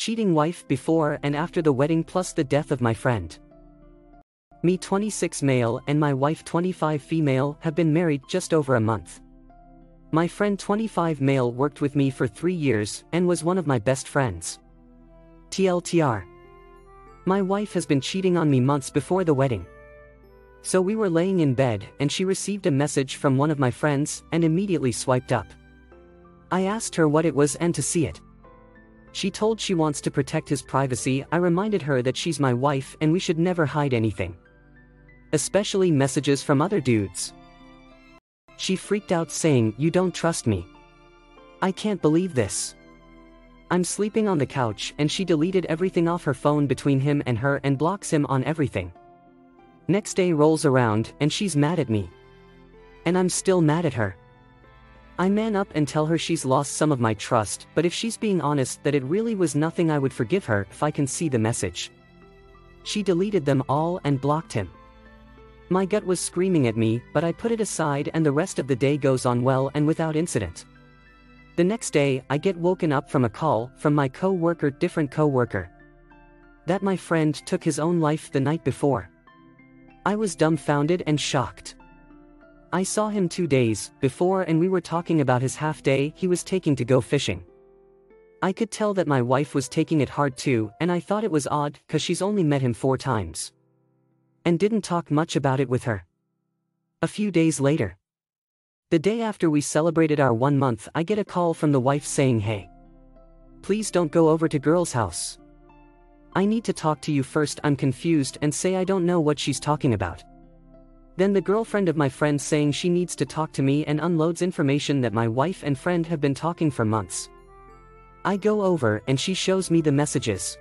Cheating wife before and after the wedding plus the death of my friend. Me 26 male and my wife 25 female have been married just over a month. My friend 25 male worked with me for 3 years and was one of my best friends. TLDR. My wife has been cheating on me months before the wedding. So we were laying in bed and she received a message from one of my friends and immediately swiped up. I asked her what it was and to see it. She told she wants to protect his privacy. I reminded her that she's my wife and we should never hide anything especially messages from other dudes. She freaked out saying, You don't trust me. I can't believe this. I'm sleeping on the couch and she deleted everything off her phone between him and her and blocks him on everything. Next day rolls around and she's mad at me. And I'm still mad at her. I man up and tell her she's lost some of my trust, but if she's being honest that it really was nothing I would forgive her if I can see the message. She deleted them all and blocked him. My gut was screaming at me, but I put it aside and the rest of the day goes on well and without incident. The next day, I get woken up from a call from my co-worker different co-worker. That my friend took his own life the night before. I was dumbfounded and shocked. I saw him two days before and we were talking about his half day he was taking to go fishing. I could tell that my wife was taking it hard too and I thought it was odd cause she's only met him four times and didn't talk much about it with her. A few days later, the day after we celebrated our one month, I get a call from the wife saying, Hey, please don't go over to girl's house. I need to talk to you first. I'm confused and say I don't know what she's talking about. Then the girlfriend of my friend saying she needs to talk to me and unloads information that my wife and friend have been talking for months. I go over and she shows me the messages.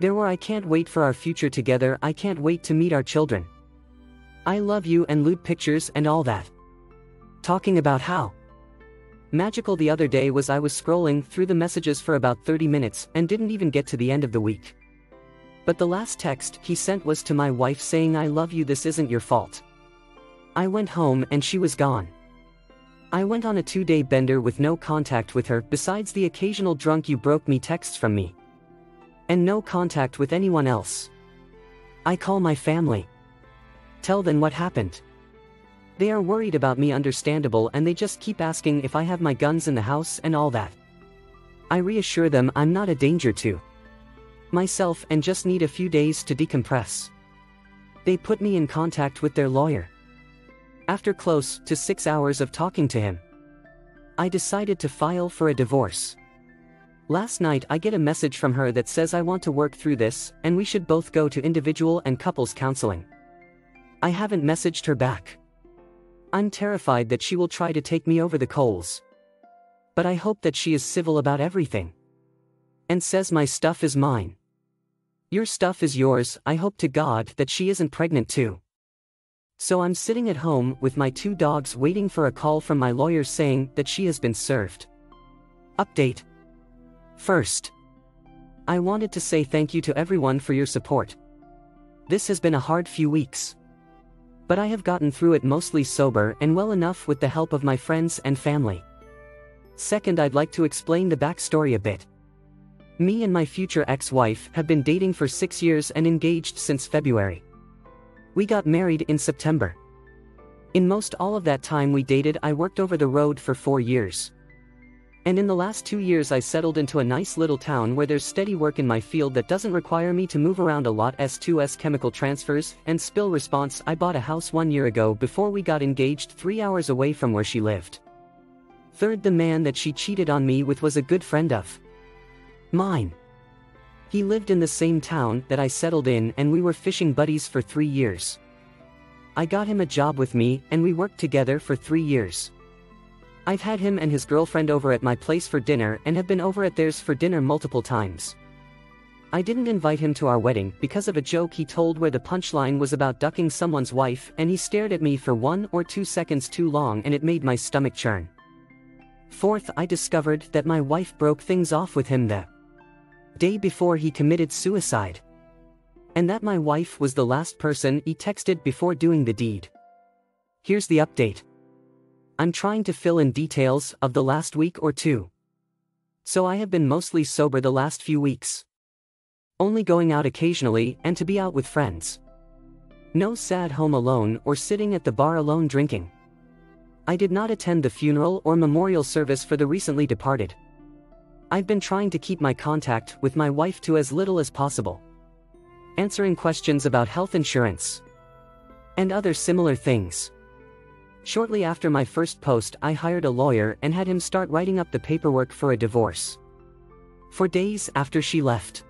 There were I can't wait for our future together, I can't wait to meet our children. I love you and loot pictures and all that. Talking about how magical the other day was I was scrolling through the messages for about 30 minutes and didn't even get to the end of the week. But the last text he sent was to my wife saying I love you this isn't your fault. I went home and she was gone. I went on a two-day bender with no contact with her besides the occasional drunk you broke me texts from me and no contact with anyone else. I call my family. Tell them what happened. They are worried about me understandable and they just keep asking if I have my guns in the house and all that. I reassure them I'm not a danger to myself and just need a few days to decompress. They put me in contact with their lawyer. After close to six hours of talking to him, I decided to file for a divorce. Last night I get a message from her that says I want to work through this, and we should both go to individual and couples counseling. I haven't messaged her back. I'm terrified that she will try to take me over the coals. But I hope that she is civil about everything. And says my stuff is mine. Your stuff is yours, I hope to God that she isn't pregnant too. So I'm sitting at home with my two dogs waiting for a call from my lawyer saying that she has been served. Update First, I wanted to say thank you to everyone for your support. This has been a hard few weeks. But I have gotten through it mostly sober and well enough with the help of my friends and family. Second, I'd like to explain the backstory a bit. Me and my future ex-wife have been dating for six years and engaged since February. We got married in September. In most all of that time we dated I worked over the road for four years. And in the last two years I settled into a nice little town where there's steady work in my field that doesn't require me to move around a lot S2S chemical transfers and spill response I bought a house one year ago before we got engaged three hours away from where she lived. Third the man that she cheated on me with was a good friend of mine. He lived in the same town that I settled in and we were fishing buddies for three years. I got him a job with me and we worked together for three years. I've had him and his girlfriend over at my place for dinner and have been over at theirs for dinner multiple times. I didn't invite him to our wedding because of a joke he told where the punchline was about ducking someone's wife and he stared at me for one or two seconds too long and it made my stomach churn. Fourth, I discovered that my wife broke things off with him the day before he committed suicide. And that my wife was the last person he texted before doing the deed. Here's the update. I'm trying to fill in details of the last week or two. So I have been mostly sober the last few weeks. Only going out occasionally and to be out with friends. No sad home alone or sitting at the bar alone drinking. I did not attend the funeral or memorial service for the recently departed. I've been trying to keep my contact with my wife to as little as possible. Answering questions about health insurance. And other similar things. Shortly after my first post, I hired a lawyer and had him start writing up the paperwork for a divorce. For days after she left,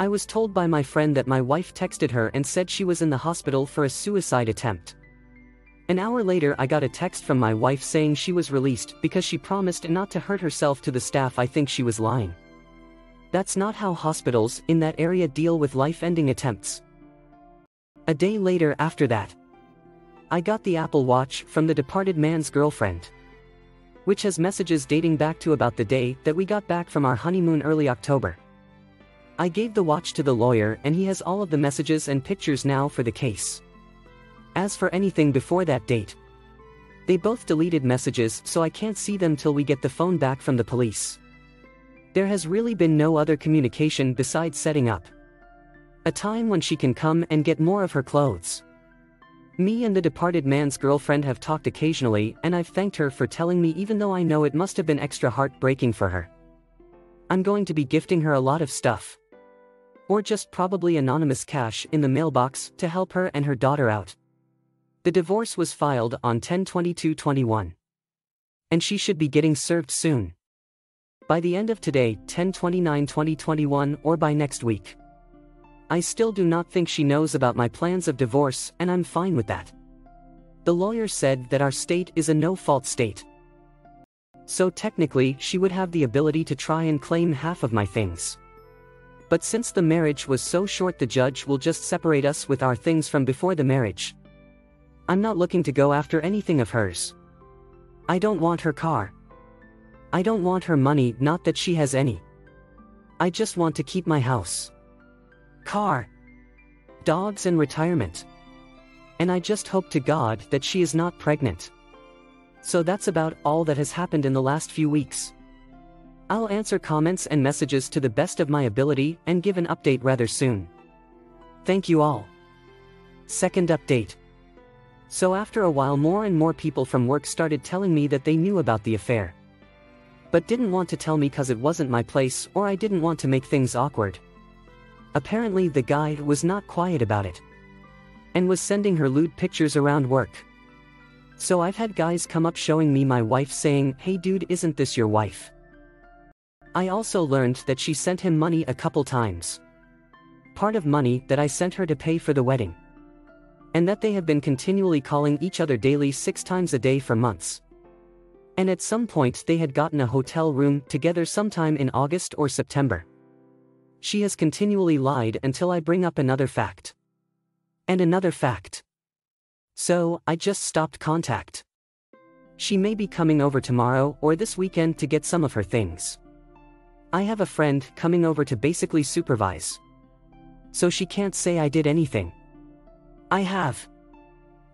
I was told by my friend that my wife texted her and said she was in the hospital for a suicide attempt. An hour later I got a text from my wife saying she was released because she promised not to hurt herself to the staff I think she was lying. That's not how hospitals in that area deal with life-ending attempts. A day later after that, I got the Apple Watch from the departed man's girlfriend. Which has messages dating back to about the day that we got back from our honeymoon early October. I gave the watch to the lawyer and he has all of the messages and pictures now for the case. As for anything before that date, they both deleted messages so I can't see them till we get the phone back from the police. There has really been no other communication besides setting up a time when she can come and get more of her clothes. Me and the departed man's girlfriend have talked occasionally and I've thanked her for telling me even though I know it must have been extra heartbreaking for her. I'm going to be gifting her a lot of stuff. Or just probably anonymous cash in the mailbox to help her and her daughter out. The divorce was filed on 10-22-21. And she should be getting served soon. By the end of today, 10-29-2021 or by next week. I still do not think she knows about my plans of divorce and I'm fine with that. The lawyer said that our state is a no-fault state. So technically she would have the ability to try and claim half of my things. But since the marriage was so short the judge will just separate us with our things from before the marriage. I'm not looking to go after anything of hers. I don't want her car. I don't want her money, not that she has any. I just want to keep my house. Car. Dogs and retirement. And I just hope to God that she is not pregnant. So that's about all that has happened in the last few weeks. I'll answer comments and messages to the best of my ability and give an update rather soon. Thank you all. Second update. So after a while more and more people from work started telling me that they knew about the affair. But didn't want to tell me cause it wasn't my place or I didn't want to make things awkward. Apparently the guy was not quiet about it. And was sending her lewd pictures around work. So I've had guys come up showing me my wife saying, hey dude isn't this your wife? I also learned that she sent him money a couple times. Part of money that I sent her to pay for the wedding and that they have been continually calling each other daily six times a day for months. And at some point they had gotten a hotel room together sometime in August or September. She has continually lied until I bring up another fact. And another fact. So, I just stopped contact. She may be coming over tomorrow or this weekend to get some of her things. I have a friend coming over to basically supervise. So she can't say I did anything. I have.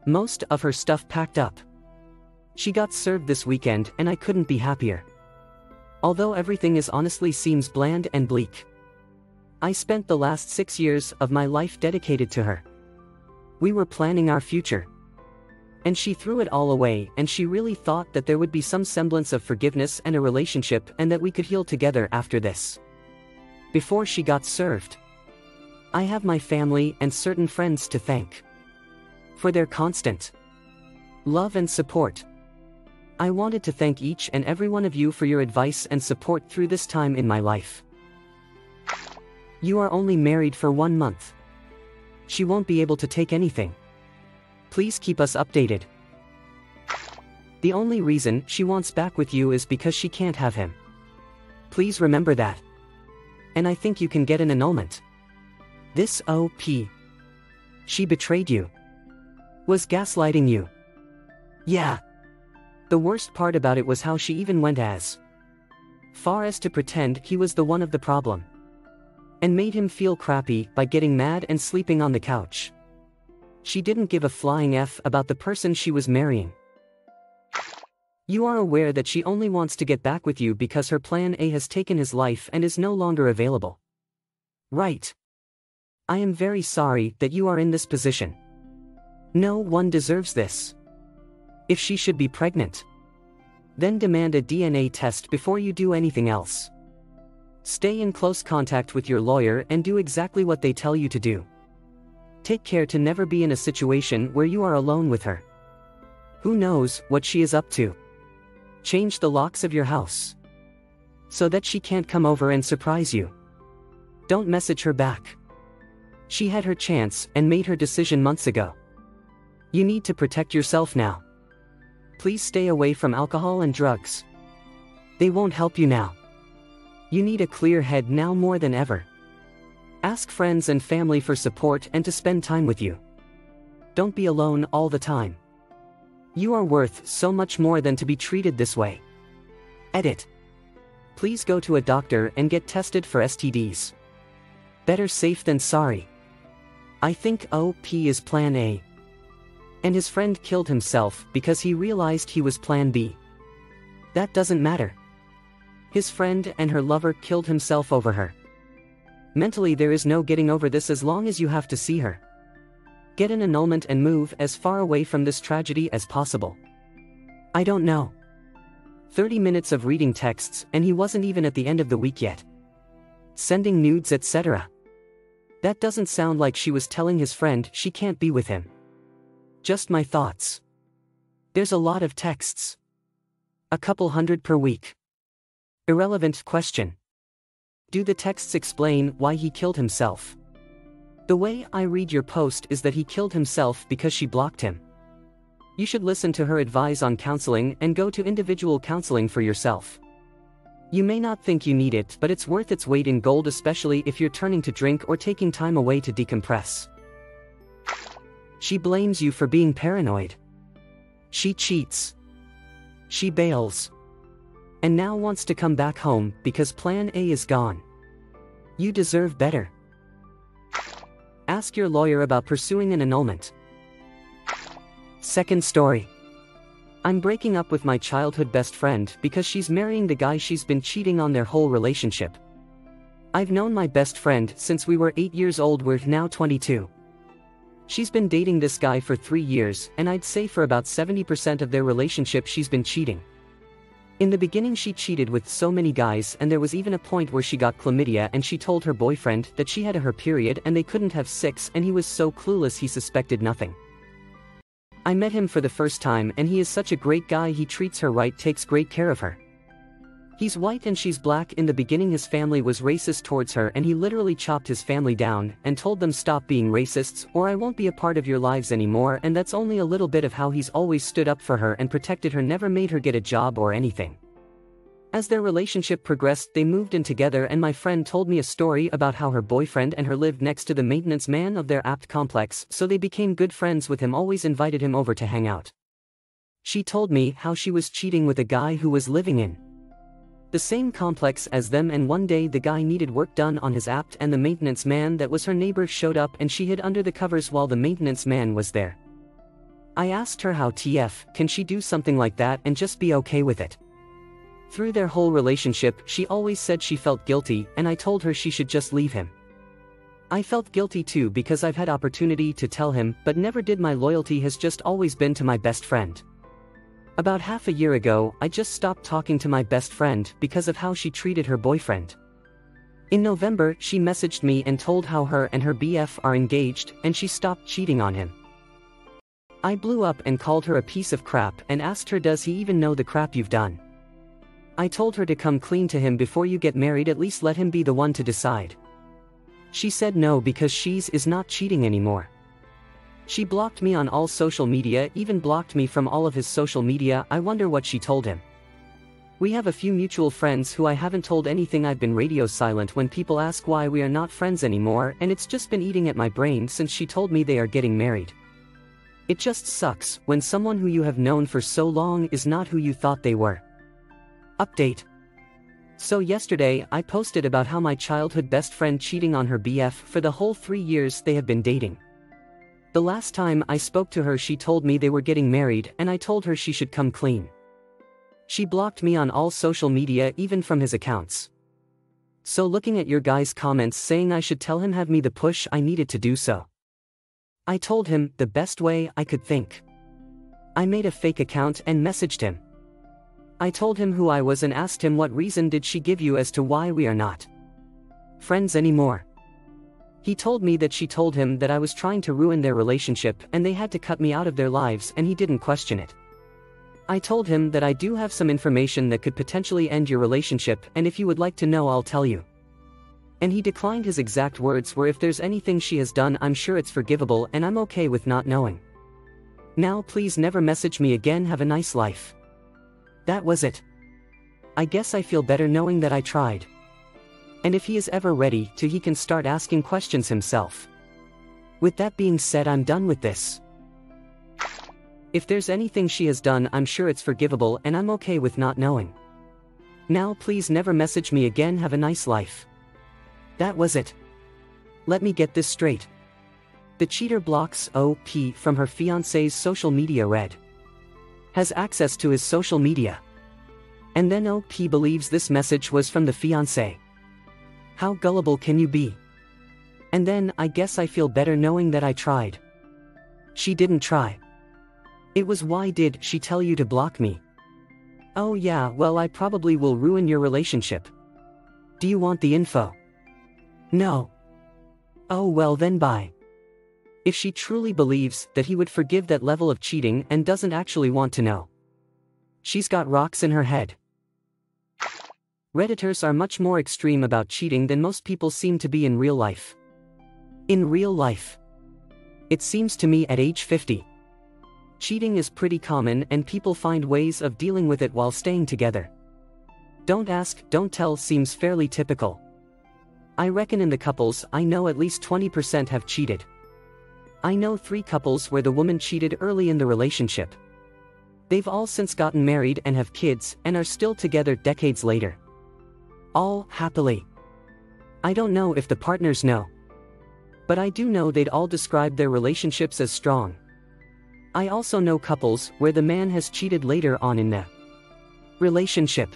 Most of her stuff packed up. She got served this weekend and I couldn't be happier. Although everything is honestly seems bland and bleak. I spent the last six years of my life dedicated to her. We were planning our future. And she threw it all away and she really thought that there would be some semblance of forgiveness and a relationship and that we could heal together after this. Before she got served. I have my family and certain friends to thank for their constant love and support. I wanted to thank each and every one of you for your advice and support through this time in my life. You are only married for one month. She won't be able to take anything. Please keep us updated. The only reason she wants back with you is because she can't have him. Please remember that. And I think you can get an annulment. This OP. She betrayed you. Was gaslighting you. Yeah. The worst part about it was how she even went as far as to pretend he was the one of the problem. And made him feel crappy by getting mad and sleeping on the couch. She didn't give a flying F about the person she was marrying. You are aware that she only wants to get back with you because her plan A has taken his life and is no longer available. Right. I am very sorry that you are in this position. No one deserves this. If she should be pregnant, then demand a DNA test before you do anything else. Stay in close contact with your lawyer and do exactly what they tell you to do. Take care to never be in a situation where you are alone with her. Who knows what she is up to? Change the locks of your house. So that she can't come over and surprise you. Don't message her back. She had her chance and made her decision months ago. You need to protect yourself now. Please stay away from alcohol and drugs. They won't help you now. You need a clear head now more than ever. Ask friends and family for support and to spend time with you. Don't be alone all the time. You are worth so much more than to be treated this way. Edit. Please go to a doctor and get tested for STDs. Better safe than sorry. I think OP is plan A. And his friend killed himself because he realized he was plan B. That doesn't matter. His friend and her lover killed himself over her. Mentally there is no getting over this as long as you have to see her. Get an annulment and move as far away from this tragedy as possible. I don't know. 30 minutes of reading texts and he wasn't even at the end of the week yet. Sending nudes etc. That doesn't sound like she was telling his friend she can't be with him. Just my thoughts. There's a lot of texts. A couple hundred per week. Irrelevant question. Do the texts explain why he killed himself? The way I read your post is that he killed himself because she blocked him. You should listen to her advice on counseling and go to individual counseling for yourself. You may not think you need it, but it's worth its weight in gold, especially if you're turning to drink or taking time away to decompress. She blames you for being paranoid. She cheats. She bails and now wants to come back home because plan A is gone. You deserve better. Ask your lawyer about pursuing an annulment. Second story. I'm breaking up with my childhood best friend because she's marrying the guy she's been cheating on their whole relationship. I've known my best friend since we were 8 years old, we're now 22. She's been dating this guy for 3 years, and I'd say for about 70% of their relationship she's been cheating. In the beginning she cheated with so many guys and there was even a point where she got chlamydia and she told her boyfriend that she had a her period and they couldn't have sex and he was so clueless he suspected nothing. I met him for the first time and he is such a great guy he treats her right takes great care of her. He's white and she's black in the beginning his family was racist towards her and he literally chopped his family down and told them stop being racists or I won't be a part of your lives anymore and that's only a little bit of how he's always stood up for her and protected her never made her get a job or anything. As their relationship progressed they moved in together and my friend told me a story about how her boyfriend and her lived next to the maintenance man of their apt complex so they became good friends with him always invited him over to hang out. She told me how she was cheating with a guy who was living in the same complex as them and one day the guy needed work done on his apt and the maintenance man that was her neighbor showed up and she hid under the covers while the maintenance man was there. I asked her how TF can she do something like that and just be okay with it. Through their whole relationship she always said she felt guilty and I told her she should just leave him. I felt guilty too because I've had opportunity to tell him but never did my loyalty has just always been to my best friend. About half a year ago, I just stopped talking to my best friend because of how she treated her boyfriend. In November, she messaged me and told how her and her BF are engaged and she stopped cheating on him. I blew up and called her a piece of crap and asked her does he even know the crap you've done. I told her to come clean to him before you get married at least let him be the one to decide. She said no because she's is not cheating anymore. She blocked me on all social media, even blocked me from all of his social media, I wonder what she told him. We have a few mutual friends who I haven't told anything I've been radio silent when people ask why we are not friends anymore and it's just been eating at my brain since she told me they are getting married. It just sucks when someone who you have known for so long is not who you thought they were. Update. So yesterday I posted about how my childhood best friend cheating on her BF for the whole three years they have been dating. The last time I spoke to her she told me they were getting married and I told her she should come clean. She blocked me on all social media even from his accounts. So looking at your guy's comments saying I should tell him have me the push I needed to do so. I told him the best way I could think. I made a fake account and messaged him. I told him who I was and asked him what reason did she give you as to why we are not friends anymore. He told me that she told him that I was trying to ruin their relationship and they had to cut me out of their lives and he didn't question it. I told him that I do have some information that could potentially end your relationship and if you would like to know I'll tell you. And he declined his exact words were if there's anything she has done I'm sure it's forgivable and I'm okay with not knowing. Now please never message me again have a nice life. That was it. I guess I feel better knowing that I tried. And if he is ever ready to he can start asking questions himself. With that being said I'm done with this. If there's anything she has done I'm sure it's forgivable and I'm okay with not knowing. Now please never message me again have a nice life. That was it. Let me get this straight. The cheater blocks OP from her fiance's social media red. has access to his social media. And then OP believes this message was from the fiancé. How gullible can you be? And then, I guess I feel better knowing that I tried. She didn't try. It was why did she tell you to block me? Oh yeah, well I probably will ruin your relationship. Do you want the info? No. Oh well then bye. If she truly believes that he would forgive that level of cheating and doesn't actually want to know. She's got rocks in her head. Redditors are much more extreme about cheating than most people seem to be in real life. In real life. It seems to me at age 50. Cheating is pretty common and people find ways of dealing with it while staying together. Don't ask, don't tell seems fairly typical. I reckon in the couples I know at least 20% have cheated. I know three couples where the woman cheated early in the relationship. They've all since gotten married and have kids and are still together decades later. All happily. I don't know if the partners know. But I do know they'd all describe their relationships as strong. I also know couples where the man has cheated later on in the relationship.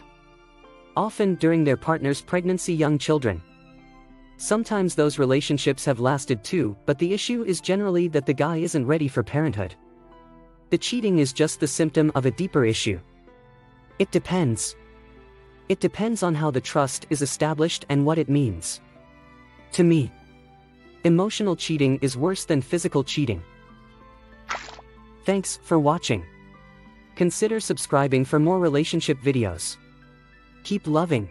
Often during their partner's pregnancy young children. Sometimes those relationships have lasted too, but the issue is generally that the guy isn't ready for parenthood. The cheating is just the symptom of a deeper issue. It depends. It depends on how the trust is established and what it means. To me, emotional cheating is worse than physical cheating. Thanks for watching. Consider subscribing for more relationship videos. Keep loving.